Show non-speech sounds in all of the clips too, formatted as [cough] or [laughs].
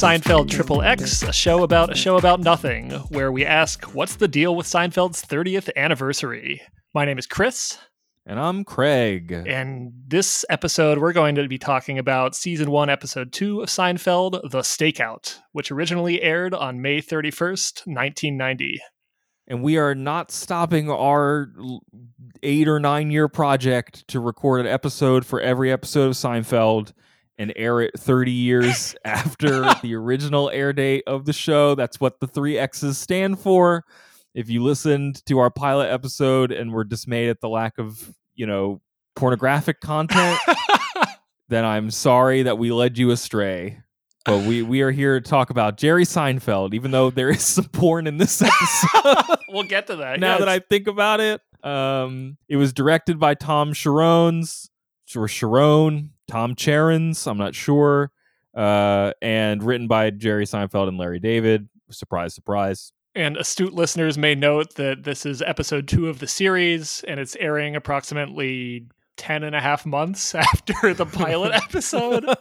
Seinfeld Triple X, a show about a show about nothing, where we ask, what's the deal with Seinfeld's 30th anniversary? My name is Chris. And I'm Craig. And this episode, we're going to be talking about season one, episode two of Seinfeld, The Stakeout, which originally aired on May 31st, 1990. And we are not stopping our eight or nine year project to record an episode for every episode of Seinfeld and air it 30 years [laughs] after the original air date of the show. That's what the three X's stand for. If you listened to our pilot episode and were dismayed at the lack of, you know, pornographic content, [laughs] then I'm sorry that we led you astray. But we, we are here to talk about Jerry Seinfeld, even though there is some porn in this episode. [laughs] we'll get to that. now yes. that I think about it, um, it was directed by Tom Cherones or Sharon, Tom Charons, I'm not sure, uh, and written by Jerry Seinfeld and Larry David. Surprise, surprise. And astute listeners may note that this is episode two of the series, and it's airing approximately 10 and a half months [laughs] after the pilot episode. [laughs]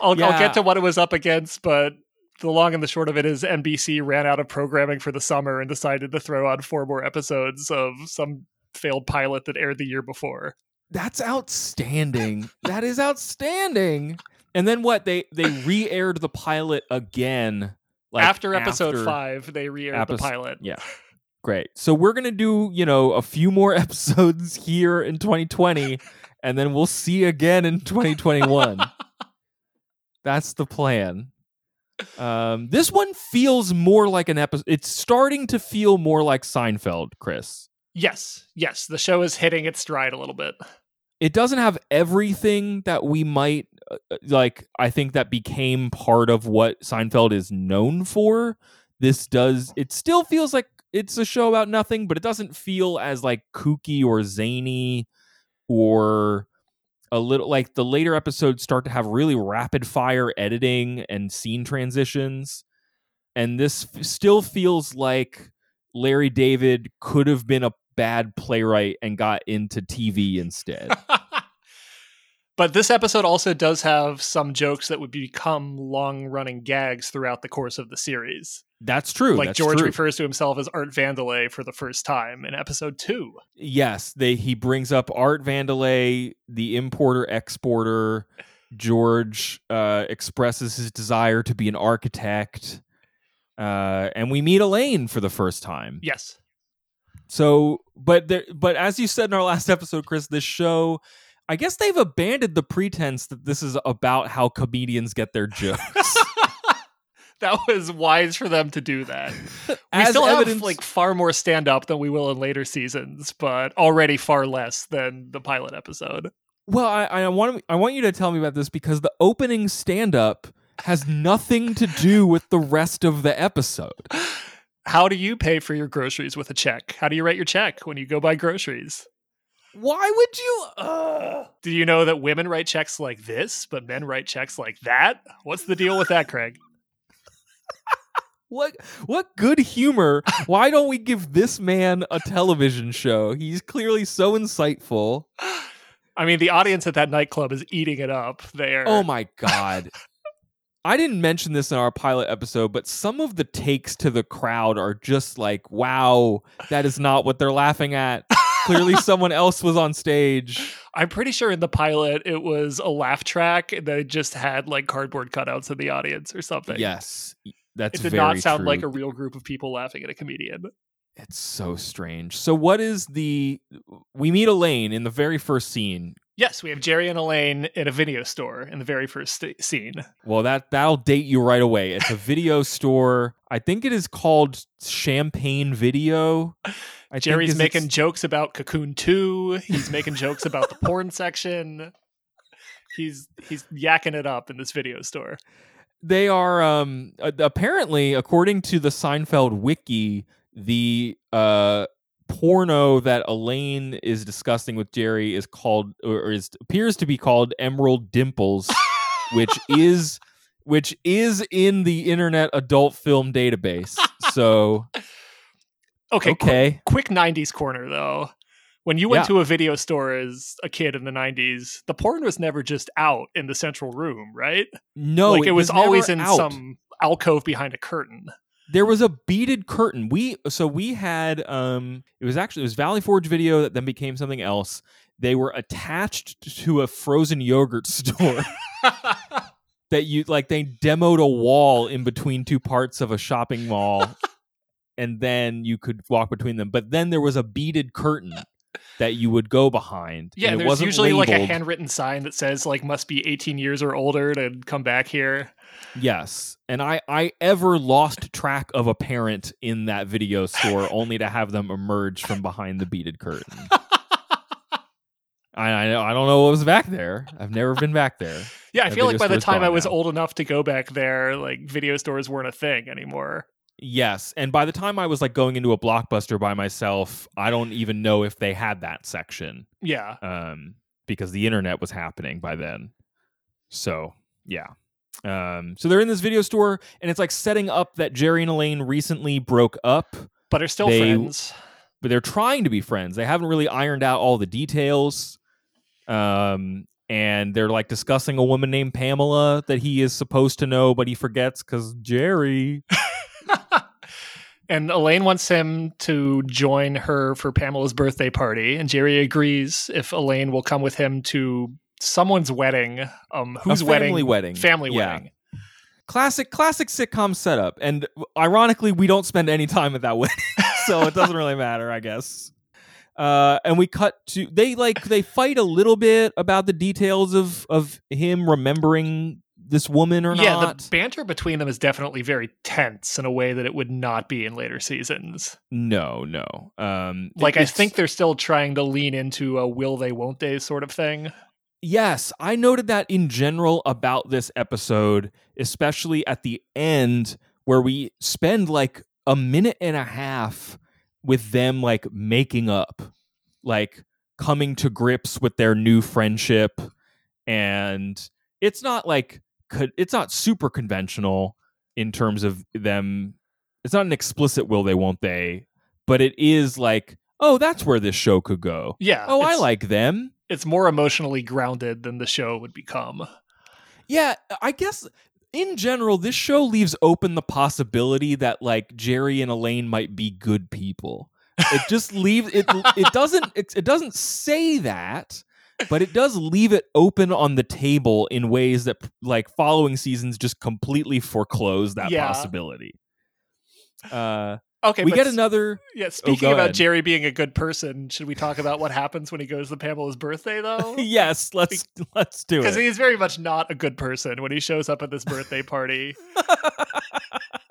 I'll, Yeah. I'll get to what it was up against, but the long and the short of it is NBC ran out of programming for the summer and decided to throw on four more episodes of some failed pilot that aired the year before. That's outstanding. that is outstanding. And then what? They they re-aired the pilot again. Like after episode after- five, they re aired the pilot. Yeah. Great. So we're gonna do, you know, a few more [laughs] episodes here in 2020, and then we'll see again in 2021. [laughs] That's the plan. Um, this one feels more like an episode. It's starting to feel more like Seinfeld, Chris. Yes, yes. The show is hitting its stride a little bit. It doesn't have everything that we might uh, like. I think that became part of what Seinfeld is known for. This does. It still feels like it's a show about nothing, but it doesn't feel as like kooky or zany or a little like the later episodes start to have really rapid fire editing and scene transitions. And this f- still feels like Larry David could have been a bad playwright and got into TV instead. [laughs] but this episode also does have some jokes that would become long running gags throughout the course of the series. That's true. like that's George true. refers to himself as Art Vandelay for the first time in episode two. yes, they he brings up Art Vandelay, the importer exporter. George uh, expresses his desire to be an architect, uh, and we meet Elaine for the first time. Yes. So, but there, but as you said in our last [laughs] episode, Chris, this show, I guess they've abandoned the pretense that this is about how comedians get their jokes. [laughs] that was wise for them to do that. We As still have evidence- like far more stand up than we will in later seasons, but already far less than the pilot episode. Well, I, I want I want you to tell me about this because the opening stand up has nothing to do with the rest of the episode. [laughs] How do you pay for your groceries with a check? How do you write your check when you go buy groceries? Why would you? Uh... Do you know that women write checks like this, but men write checks like that? What's the deal with that, Craig? What what good humor? Why don't we give this man a television show? He's clearly so insightful. [gasps] I mean, the audience at that nightclub is eating it up there. Oh my god. I didn't mention this in our pilot episode, but some of the takes to the crowd are just like, wow, that is not what they're laughing at. Clearly [laughs] someone else was on stage. I'm pretty sure in the pilot it was a laugh track that just had like cardboard cutouts in the audience or something. Yes. That's It did not sound true. like a real group of people laughing at a comedian. It's so strange. So what is the we meet Elaine in the very first scene. Yes, we have Jerry and Elaine in a video store in the very first st- scene. Well, that that'll date you right away. It's a video [laughs] store. I think it is called Champagne Video. I Jerry's making its- jokes about Cocoon 2. He's making jokes about the porn section. He's he's yakking it up in this video store. they are um apparently according to the Seinfeld wiki, the uh porno that Elaine is discussing with Jerry is called or is appears to be called Emerald Dimples, which [laughs] is which is in the Internet Adult Film Database. So Okay, qu- okay, quick 90s corner though. When you went Yeah. to a video store as a kid in the 90s, the porn was never just out in the central room, right? No, like it, was, always in out. some alcove behind a curtain. There was a beaded curtain. We so we had um it was actually it was Valley Forge video that then became something else. They were attached to a frozen yogurt [laughs] store [laughs] that you like they demoed a wall in between two parts of a shopping mall [laughs] and then you could walk between them. But then there was a beaded curtain that you would go behind. yeah, there's usually like a handwritten sign that says like must be 18 years or older to come back here. Yes. And I, I ever lost track of a parent in that video store [laughs] only to have them emerge from behind the beaded curtain. [laughs] I, I, I don't know what was back there. I've never been back there. Yeah, I That feel like by the time I was now. old enough to go back there, like video stores weren't a thing anymore. Yes. And by the time I was like going into a blockbuster by myself, I don't even know if they had that section Yeah. um, because the internet was happening by then. So, yeah. Um, so they're in this video store and it's like setting up that Jerry and Elaine recently broke up. But are still They- friends. but they're trying to be friends. They haven't really ironed out all the details. Um, and they're like discussing a woman named Pamela that he is supposed to know, but he forgets because Jerry. [laughs] and Elaine wants him to join her for Pamela's birthday party, and Jerry agrees if Elaine will come with him to someone's wedding. Um, whose family wedding? wedding. Family Yeah. wedding. Classic, classic sitcom setup. And ironically, we don't spend any time at that [laughs] wedding, so it doesn't really matter, I guess. Uh, and we cut to they like they fight a little bit about the details of of him remembering this woman or Yeah, not. Yeah, the banter between them is definitely very tense in a way that it would not be in later seasons. no, no. Um, Like I think they're still trying to lean into a will they won't they sort of thing. Yes, I noted that in general about this episode, especially at the end where we spend like a minute and a half with them like making up, like coming to grips with their new friendship. And it's not like it's not super conventional in terms of them it's not an explicit will they won't they, but it is like, oh, that's where this show could go. Yeah. Oh, I like them. it's more emotionally grounded than the show would become. Yeah, I guess in general, this show leaves open the possibility that like Jerry and Elaine might be good people. It just [laughs] leaves it. It doesn't. It, it doesn't say that, but it does leave it open on the table in ways that like following seasons just completely foreclose that Yeah. possibility. Uh, Okay, we get another. Yeah, oh, speaking go about ahead. Jerry being a good person, should we talk about what happens when he goes to Pamela's birthday though? [laughs] yes, let's let's do it. Because he's very much not a good person when he shows up at this birthday party. [laughs]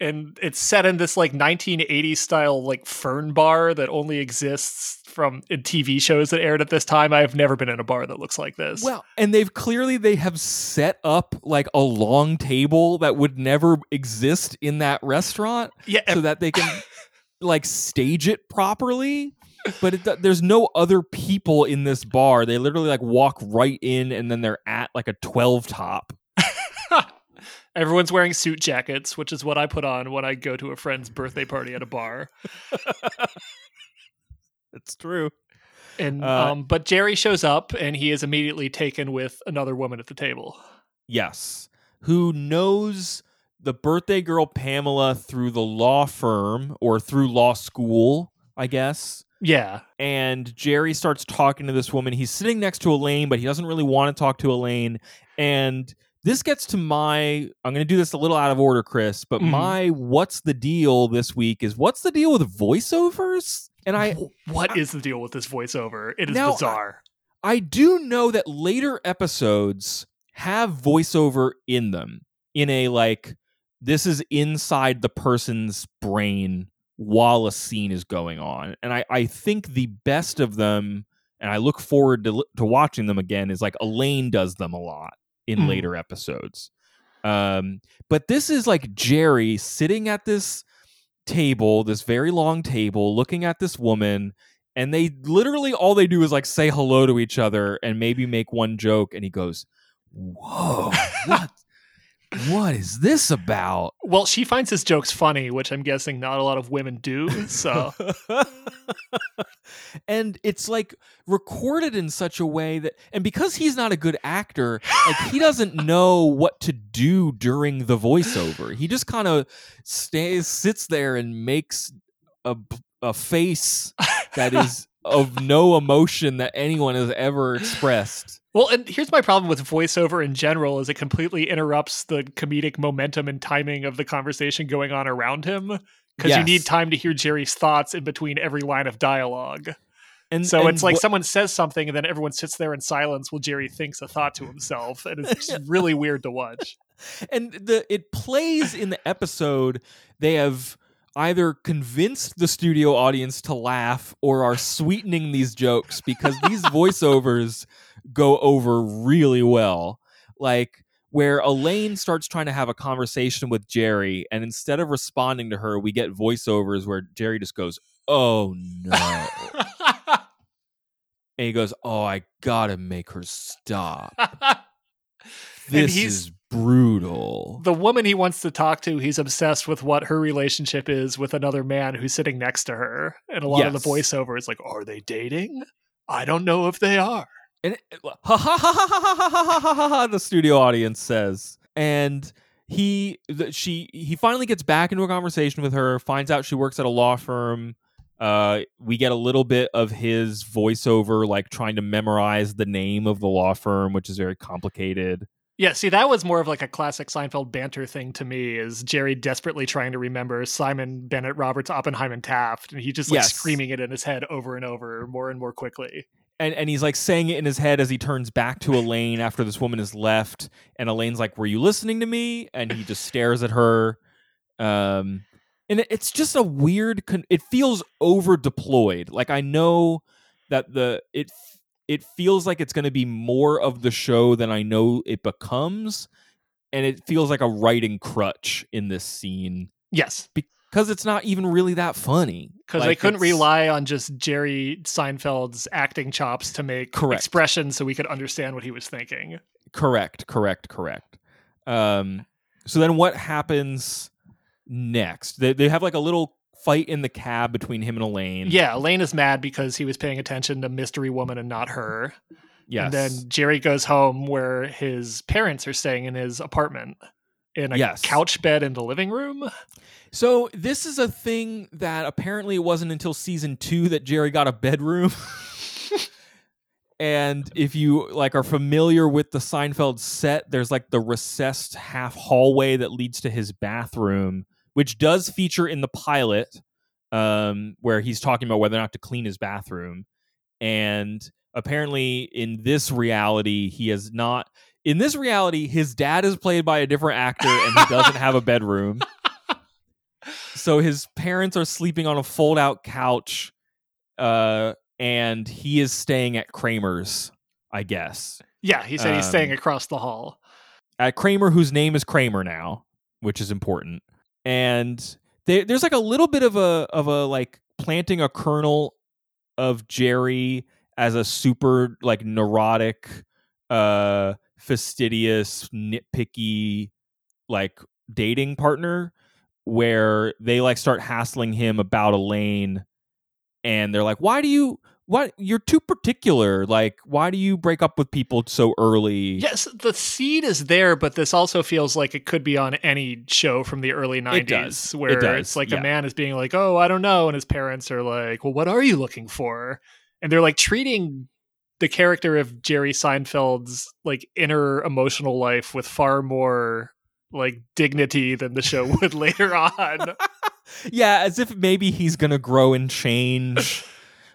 and it's set in this like 1980s style like fern bar that only exists from in TV shows that aired at this time. I've never been in a bar that looks like this. Well, and they've clearly they have set up like a long table that would never exist in that restaurant yeah, so that they can [laughs] like stage it properly. But it, there's no other people in this bar. They literally like walk right in and then they're at like a 12 top. Everyone's wearing suit jackets, which is what I put on when I go to a friend's birthday party at a bar. [laughs] It's true. And Uh, um, but Jerry shows up and he is immediately taken with another woman at the table. Yes. Who knows the birthday girl Pamela through the law firm or through law school, I guess. Yeah. and Jerry starts talking to this woman. He's sitting next to Elaine, but he doesn't really want to talk to Elaine. And this gets to my I'm going to do this a little out of order, Chris, but Mhm. my what's the deal this week is what's the deal with voiceovers? And I Wh- what is the deal with this voiceover? It is Now, I- bizarre. I do know that later episodes have voiceover in them in a like this is inside the person's brain while a scene is going on. And I, I think the best of them, and I look forward to, to watching them again, is like Elaine does them a lot in Mhm. later episodes. Um, but this is like Jerry sitting at this table, this very long table, looking at this woman, and they literally all they do is like say hello to each other and maybe make one joke, and he goes, "Whoa, [laughs] what? What is this about? Well, she finds his jokes funny, which I'm guessing not a lot of women do. So, [laughs] and it's like recorded in such a way that, and because he's not a good actor, like he doesn't [laughs] know what to do during the voiceover. He just kind of stays, sits there, and makes a a face that is of no emotion that anyone has ever expressed. Well, and here's my problem with voiceover in general is it completely interrupts the comedic momentum and timing of the conversation going on around him because Yes. you need time to hear Jerry's thoughts in between every line of dialogue. And So and it's like what- someone says something and then everyone sits there in silence while Jerry thinks a thought to himself and it's just [laughs] really weird to watch. and the it plays in the episode they have either convinced the studio audience to laugh or are sweetening these jokes because these [laughs] voiceovers go over really well like where Elaine starts trying to have a conversation with Jerry and instead of responding to her we get voiceovers where Jerry just goes oh no [laughs] and he goes oh I got to make her stop [laughs] this he's- is brutal the woman he wants to talk to, he's obsessed with what her relationship is with another man who's sitting next to her. And a lot of the Yes. voiceover is like, Are they dating? I don't know if they are. And it- ha ha ha ha ha ha ha ha ha ha the studio audience says. And he th- she he finally gets back into a conversation with her, finds out she works at a law firm. Uh we get a little bit of his voiceover like trying to memorize the name of the law firm, which is very complicated. Yeah, see, that was more of like a classic Seinfeld banter thing to me. Is Jerry desperately trying to remember Simon Bennett Roberts Oppenheim and Taft, and he just like Yes. screaming it in his head over and over, more and more quickly. And and he's like saying it in his head as he turns back to Elaine after this woman has left. And Elaine's like, "Were you listening to me?" And he just stares at her. Um, and it's just a weird. Con- it feels over deployed. Like I know that the it it feels like it's going to be more of the show than I know it becomes, and it feels like a writing crutch in this scene Yes, because it's not even really that funny. because they couldn't it's- rely on just Jerry Seinfeld's acting chops to make Correct. expressions so we could understand what he was thinking. Correct, correct, correct. Um, so then what happens next? They they have like a little fight in the cab between him and Elaine. Yeah, Elaine is mad because he was paying attention to Mystery Woman and not her. Yes. And then Jerry goes home where his parents are staying in his apartment in a Yes. couch bed in the living room. So this is a thing that apparently it wasn't until season two that Jerry got a bedroom. [laughs] and if you like are familiar with the Seinfeld set, there's like the recessed half hallway that leads to his bathroom, which does feature in the pilot, um, where he's talking about whether or not to clean his bathroom. And apparently, in this reality, he has not. In this reality, his dad is played by a different actor, and he doesn't have a bedroom. [laughs] So his parents are sleeping on a fold-out couch, uh, and he is staying at Kramer's, I guess. Yeah, he said he's staying Um, across the hall. At Kramer, whose name is Kramer now, which is important. And there, there's like a little bit of a of a like planting a kernel of Jerry as a super like neurotic, uh, fastidious, nitpicky, like dating partner, where they like start hassling him about Elaine, and they're like, "Why do you?" What you're too particular. Like, why do you break up with people so early? Yes, the seed is there, but this also feels like it could be on any show from the early 90s does. It where does, it's like yeah. a man is being like, "Oh, I don't know," and his parents are like, "Well, what are you looking for?" And they're like treating the character of Jerry Seinfeld's like inner emotional life with far more like dignity than the show would later [laughs] on. yeah, as if maybe he's gonna grow and change,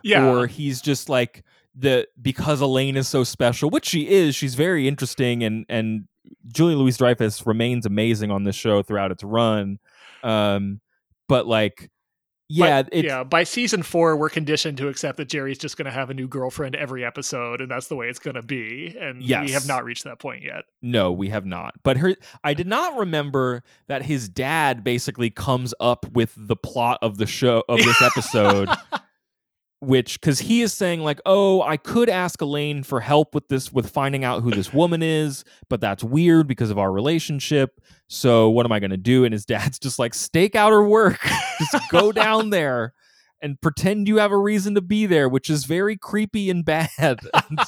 Yeah. or he's just like the because Elaine is so special, which she is. She's very interesting, and and Julia Louis Dreyfus remains amazing on this show throughout its run. Um, but like, yeah, But, yeah, by season four, we're conditioned to accept that Jerry's just going to have a new girlfriend every episode, and that's the way it's going to be. And we have not reached that point yet. No, we have not. But her I did not remember that his dad basically comes up with the plot of the show of this [laughs] episode which because he is saying like oh i could ask elaine for help with this with finding out who this woman is but that's weird because of our relationship so what am i going to do and his dad's [laughs] just like stake out her work [laughs] just go down [laughs] there and pretend you have a reason to be there which is very creepy and bad and,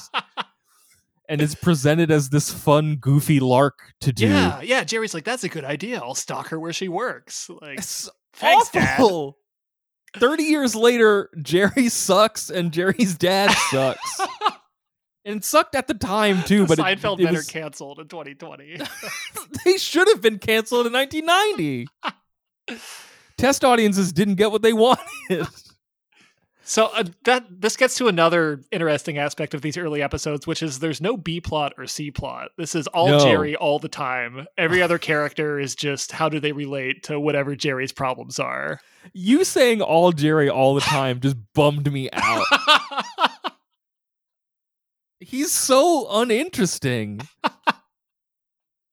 and it's presented as this fun goofy lark to do Yeah, yeah. Jerry's like, that's a good idea. I'll stalk her where she works. Like, it's thanks, Dad. Awful 30 years later jerry sucks and jerry's dad sucks. [laughs] And sucked at the time too but it- Seinfeld it, better was- canceled in 2020. [laughs] [laughs] they should have been canceled in 1990 test audiences didn't get what they wanted so uh, that this gets to another interesting aspect of these early episodes, which is there's no B plot or C plot. This is all No. Jerry all the time. Every other character is just how do they relate to whatever Jerry's problems are. you saying all jerry all the time just bummed me out [laughs] he's so uninteresting.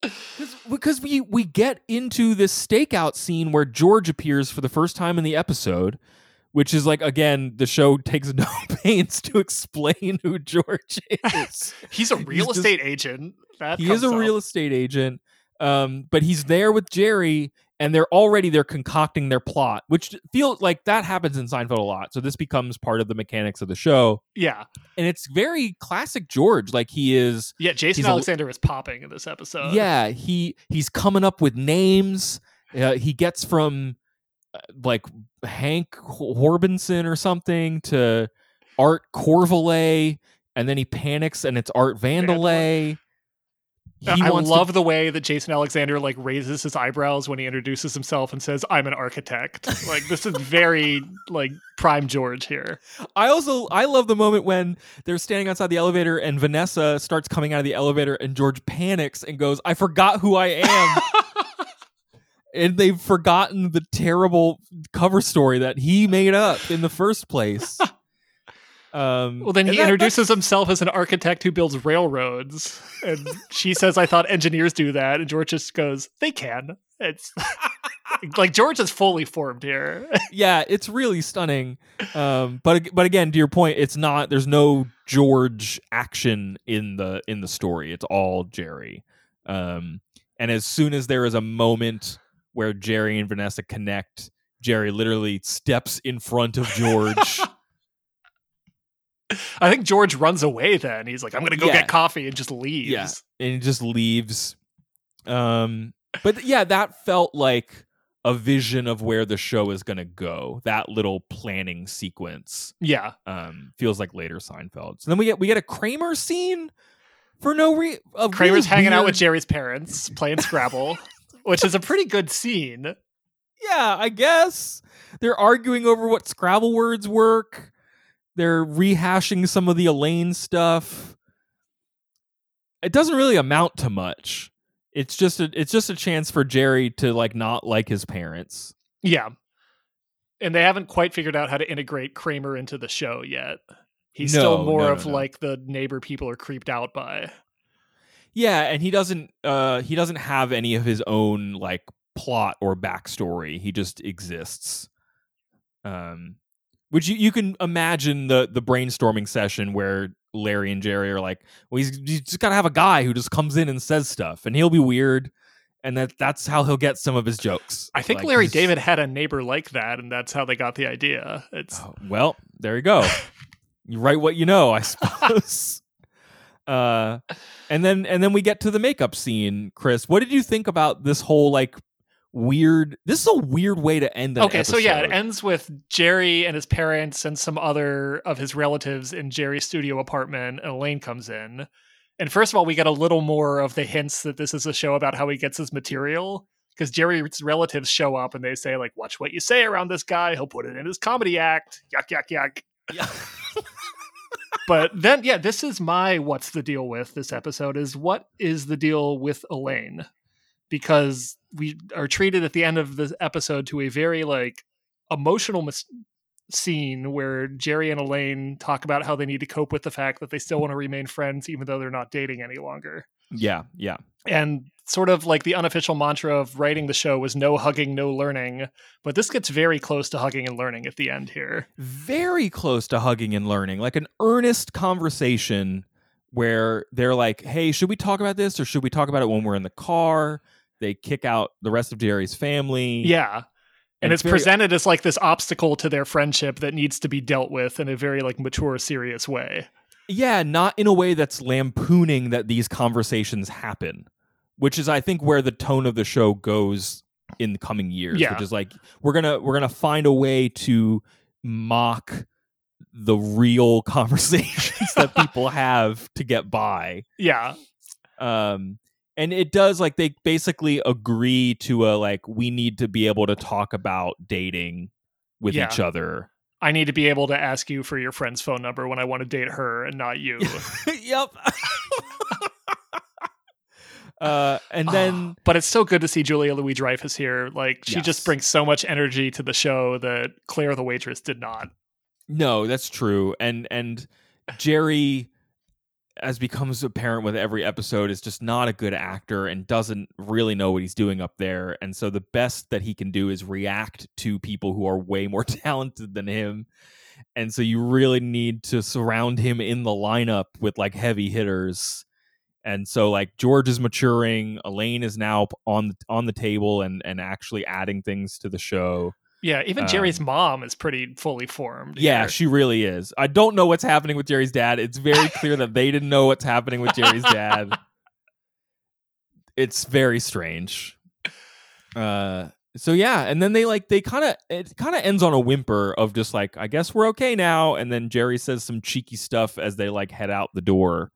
[laughs] because we we get into this stakeout scene where George appears for the first time in the episode, which is like again the show takes [laughs] no pains to explain who George [laughs] is. He's a real just- estate agent. That he is a up. real estate agent, um, but he's there with Jerry, and they're already they're concocting their plot, which feels like that happens in Seinfeld a lot. So this becomes part of the mechanics of the show, yeah, and it's very classic George. Like he is yeah. Jason He's a- Alexander is popping in this episode. yeah he he's coming up with names uh, he gets from like hank horbinson or something to art corvalet and then he panics and it's art vandelay he I wants to- love the way that Jason Alexander like raises his eyebrows when he introduces himself and says, "I'm an architect." like this is very like prime George here. i also i love the moment when they're standing outside the elevator and vanessa starts coming out of the elevator and george panics and goes i forgot who i am [laughs] and they've forgotten the terrible cover story that he made up in the first place. [laughs] Um, well, then he that- introduces himself as an architect who builds railroads, and she says, "I thought engineers do that," and George just goes, "They can." It's [laughs] like George is fully formed here. [laughs] yeah, it's really stunning. Um, but but again, to your point, it's not. There's no George action in the in the story. It's all Jerry. Um, and as soon as there is a moment where Jerry and Vanessa connect, Jerry literally steps in front of George. [laughs] I think George runs away. Then he's like, "I'm going to go Yeah. get coffee," and just leaves. Yeah. and he just leaves. Um, but yeah, that felt like a vision of where the show is going to go. That little planning sequence yeah. um, feels like later Seinfeld. So then we get we get a Kramer scene for no reason. Kramer's hanging out with Jerry's parents playing Scrabble, [laughs] which is a pretty good scene. Yeah, I guess they're arguing over what Scrabble words work. They're rehashing some of the Elaine stuff. It doesn't really amount to much. It's just a it's just a chance for Jerry to like not like his parents. Yeah. And they haven't quite figured out how to integrate Kramer into the show yet. He's still more no, no, of no. like the neighbor people are creeped out by. Yeah, and he doesn't uh he doesn't have any of his own like plot or backstory. He just exists. Um which you, you can imagine the the brainstorming session where Larry and Jerry are like, well, he's, he's just got to have a guy who just comes in and says stuff, and he'll be weird, and that that's how he'll get some of his jokes. I think Like, Larry David had a neighbor like that, and that's how they got the idea. It's Oh, well, there you go. [laughs] you write what you know, I suppose. [laughs] uh, and then and then we get to the makeup scene. Chris, what did you think about this whole like weird? This is a weird way to end. Okay. So yeah, it ends with Jerry and his parents and some other of his relatives in Jerry's studio apartment, and Elaine comes in. And first of all, we get a little more of the hints that this is a show about how he gets his material. Because Jerry's relatives show up and they say, like, watch what you say around this guy. He'll put it in his comedy act. Yuck, yuck, yuck. Yeah. [laughs] but then yeah this is my what's the deal with this episode is what is the deal with elaine because we are treated at the end of this episode to a very like emotional mis- scene where Jerry and Elaine talk about how they need to cope with the fact that they still want to remain friends even though they're not dating any longer. Yeah, yeah. And sort of like the unofficial mantra of writing the show was no hugging, no learning. But this gets very close to hugging and learning at the end here. Very close to hugging and learning, like an earnest conversation where they're like, hey, should we talk about this or should we talk about it when we're in the car? They kick out the rest of Jerry's family. Yeah. And, it's, very- presented as like this obstacle to their friendship that needs to be dealt with in a very like mature, serious way. Yeah, not in a way that's lampooning that these conversations happen, which is I think where the tone of the show goes in the coming years. Yeah. Which is like we're gonna we're gonna find a way to mock the real [laughs] conversations that [laughs] people have to get by. Yeah. Um and it does like they basically agree to a like we need to be able to talk about dating with Yeah. each other. I need to be able to ask you for your friend's phone number when I want to date her and not you. [laughs] yep. [laughs] uh, and then but it's so good to see Julia Louis Dreyfus here. Like she Yes. just brings so much energy to the show that Claire the waitress did not. no, that's true. And and Jerry, as becomes apparent with every episode, is just not a good actor and doesn't really know what he's doing up there. And so the best that he can do is react to people who are way more [laughs] talented than him. And so you really need to surround him in the lineup with like heavy hitters. And so like George is maturing, Elaine is now on on the table and and actually adding things to the show. Yeah, even Um, Jerry's mom is pretty fully formed. Yeah, here. she really is. I don't know what's happening with Jerry's dad. It's very clear that they didn't know what's happening with Jerry's dad. [laughs] It's very strange. Uh so yeah, and then they like they kind of it kind of ends on a whimper of just like I guess we're okay now and then Jerry says some cheeky stuff as they like head out the door.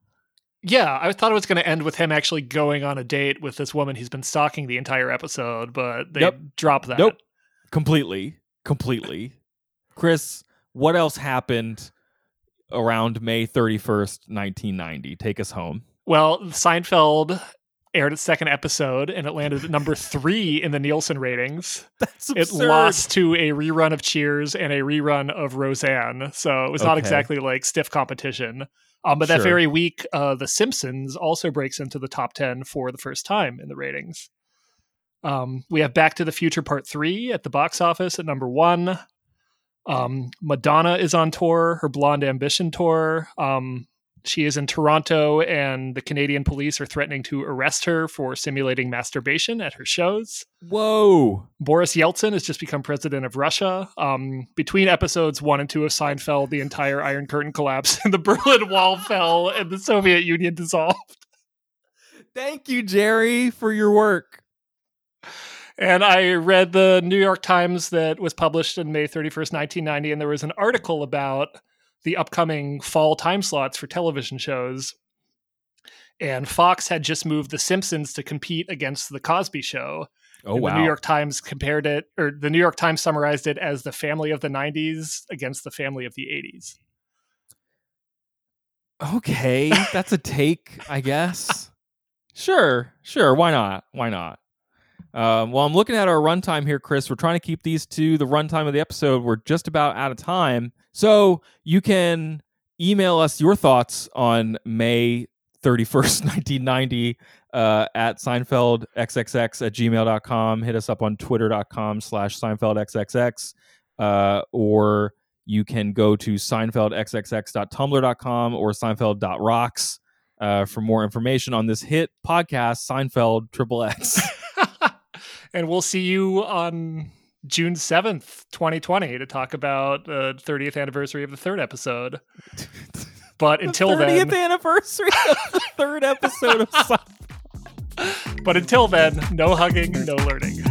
Yeah, I thought it was going to end with him actually going on a date with this woman he's been stalking the entire episode, but they Yep. dropped that. Nope. Completely. Completely. Chris, what else happened around May 31st, 1990? Take us home. Well, Seinfeld aired its second episode and it landed at number three in the Nielsen ratings. [laughs] That's absurd. It lost to a rerun of Cheers and a rerun of Roseanne, so it was not exactly like stiff competition. Um, but that very week, uh, The Simpsons also breaks into the top ten for the first time in the ratings. Um, we have Back to the Future Part Three at the box office at number one. Um, Madonna is on tour, her Blonde Ambition tour. Um, she is in Toronto, and the Canadian police are threatening to arrest her for simulating masturbation at her shows. Whoa. Boris Yeltsin has just become president of Russia. Um, between episodes one and two of Seinfeld, the entire Iron Curtain collapsed, and the Berlin Wall [laughs] fell, and the Soviet Union dissolved. Thank you, Jerry, for your work. And I read the New York Times that was published in May 31st, 1990, and there was an article about the upcoming fall time slots for television shows. And Fox had just moved The Simpsons to compete against The Cosby Show. Oh And wow. The New York Times compared it, or the New York Times summarized it as the family of the 90s against the family of the 80s. okay, that's a take, I guess. [laughs] Sure, sure. Why not? Why not? Um, I'm looking at our runtime here, Chris. We're trying to keep these to the runtime of the episode. We're just about out of time. So you can email us your thoughts on May 31st, 1990 [laughs] uh, at SeinfeldXXX at gmail.com. Hit us up on twitter.com slash SeinfeldXXX. Uh, or you can go to seinfeldxxx.tumblr.com or seinfeld.rocks uh, for more information on this hit podcast, Seinfeld Triple X. [laughs] and we'll see you on June 7th, 2020, to talk about the 30th anniversary of the third episode. [laughs] But until the 30th then, anniversary of the third episode of [laughs] Seinfeld. but until then, no hugging, no learning.